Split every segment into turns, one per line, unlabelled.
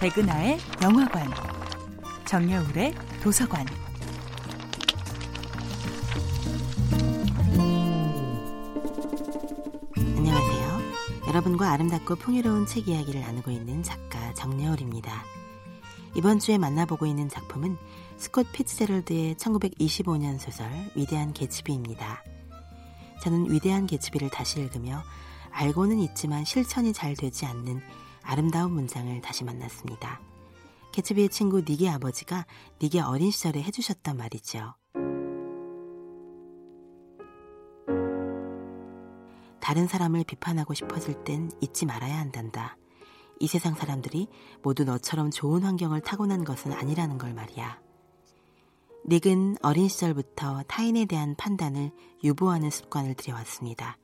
백은하의 영화관, 정여울의 도서관.
안녕하세요. 여러분과 아름답고 풍요로운 책 이야기를 나누고 있는 작가 정여울입니다. 이번 주에 만나보고 있는 작품은 스콧 피츠제럴드의 1925년 소설 위대한 개츠비입니다. 저는 위대한 개츠비를 다시 읽으며 알고는 있지만 실천이 잘 되지 않는 아름다운 문장을 다시 만났습니다. 개츠비의 친구 닉의 아버지가 닉의 어린 시절에 해주셨단 말이죠. 다른 사람을 비판하고 싶어질 땐 잊지 말아야 한단다. 이 세상 사람들이 모두 너처럼 좋은 환경을 타고난 것은 아니라는 걸 말이야. 닉은 어린 시절부터 타인에 대한 판단을 유보하는 습관을 들여왔습니다.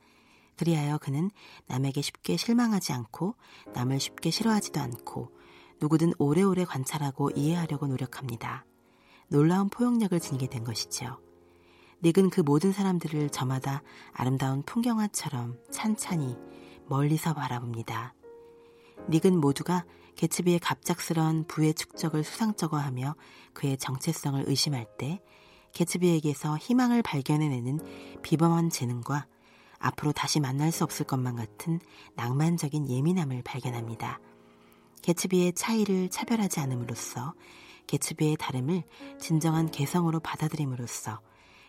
그리하여 그는 남에게 쉽게 실망하지 않고 남을 쉽게 싫어하지도 않고 누구든 오래오래 관찰하고 이해하려고 노력합니다. 놀라운 포용력을 지니게 된 것이죠. 닉은 그 모든 사람들을 저마다 아름다운 풍경화처럼 찬찬히 멀리서 바라봅니다. 닉은 모두가 개츠비의 갑작스런 부의 축적을 수상쩍어하며 그의 정체성을 의심할 때 개츠비에게서 희망을 발견해내는 비범한 재능과 앞으로 다시 만날 수 없을 것만 같은 낭만적인 예민함을 발견합니다. 개츠비의 차이를 차별하지 않음으로써 개츠비의 다름을 진정한 개성으로 받아들임으로써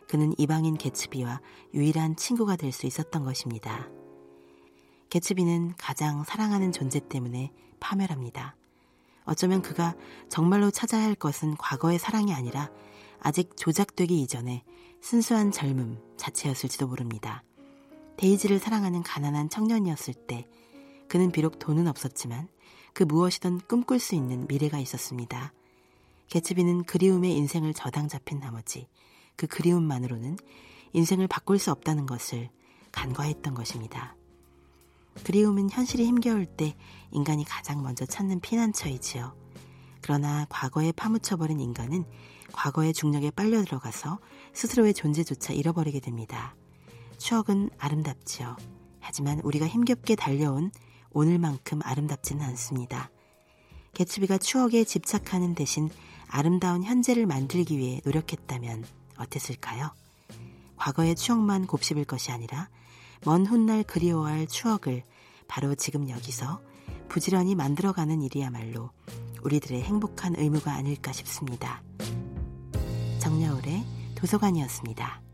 그는 이방인 개츠비와 유일한 친구가 될 수 있었던 것입니다. 개츠비는 가장 사랑하는 존재 때문에 파멸합니다. 어쩌면 그가 정말로 찾아야 할 것은 과거의 사랑이 아니라 아직 조작되기 이전에 순수한 젊음 자체였을지도 모릅니다. 데이지를 사랑하는 가난한 청년이었을 때 그는 비록 돈은 없었지만 그 무엇이든 꿈꿀 수 있는 미래가 있었습니다. 개츠비는 그리움의 인생을 저당 잡힌 나머지 그 그리움만으로는 인생을 바꿀 수 없다는 것을 간과했던 것입니다. 그리움은 현실이 힘겨울 때 인간이 가장 먼저 찾는 피난처이지요. 그러나 과거에 파묻혀버린 인간은 과거의 중력에 빨려 들어가서 스스로의 존재조차 잃어버리게 됩니다. 추억은 아름답지요. 하지만 우리가 힘겹게 달려온 오늘만큼 아름답지는 않습니다. 개츠비가 추억에 집착하는 대신 아름다운 현재를 만들기 위해 노력했다면 어땠을까요? 과거의 추억만 곱씹을 것이 아니라 먼 훗날 그리워할 추억을 바로 지금 여기서 부지런히 만들어가는 일이야말로 우리들의 행복한 의무가 아닐까 싶습니다. 정여울의 도서관이었습니다.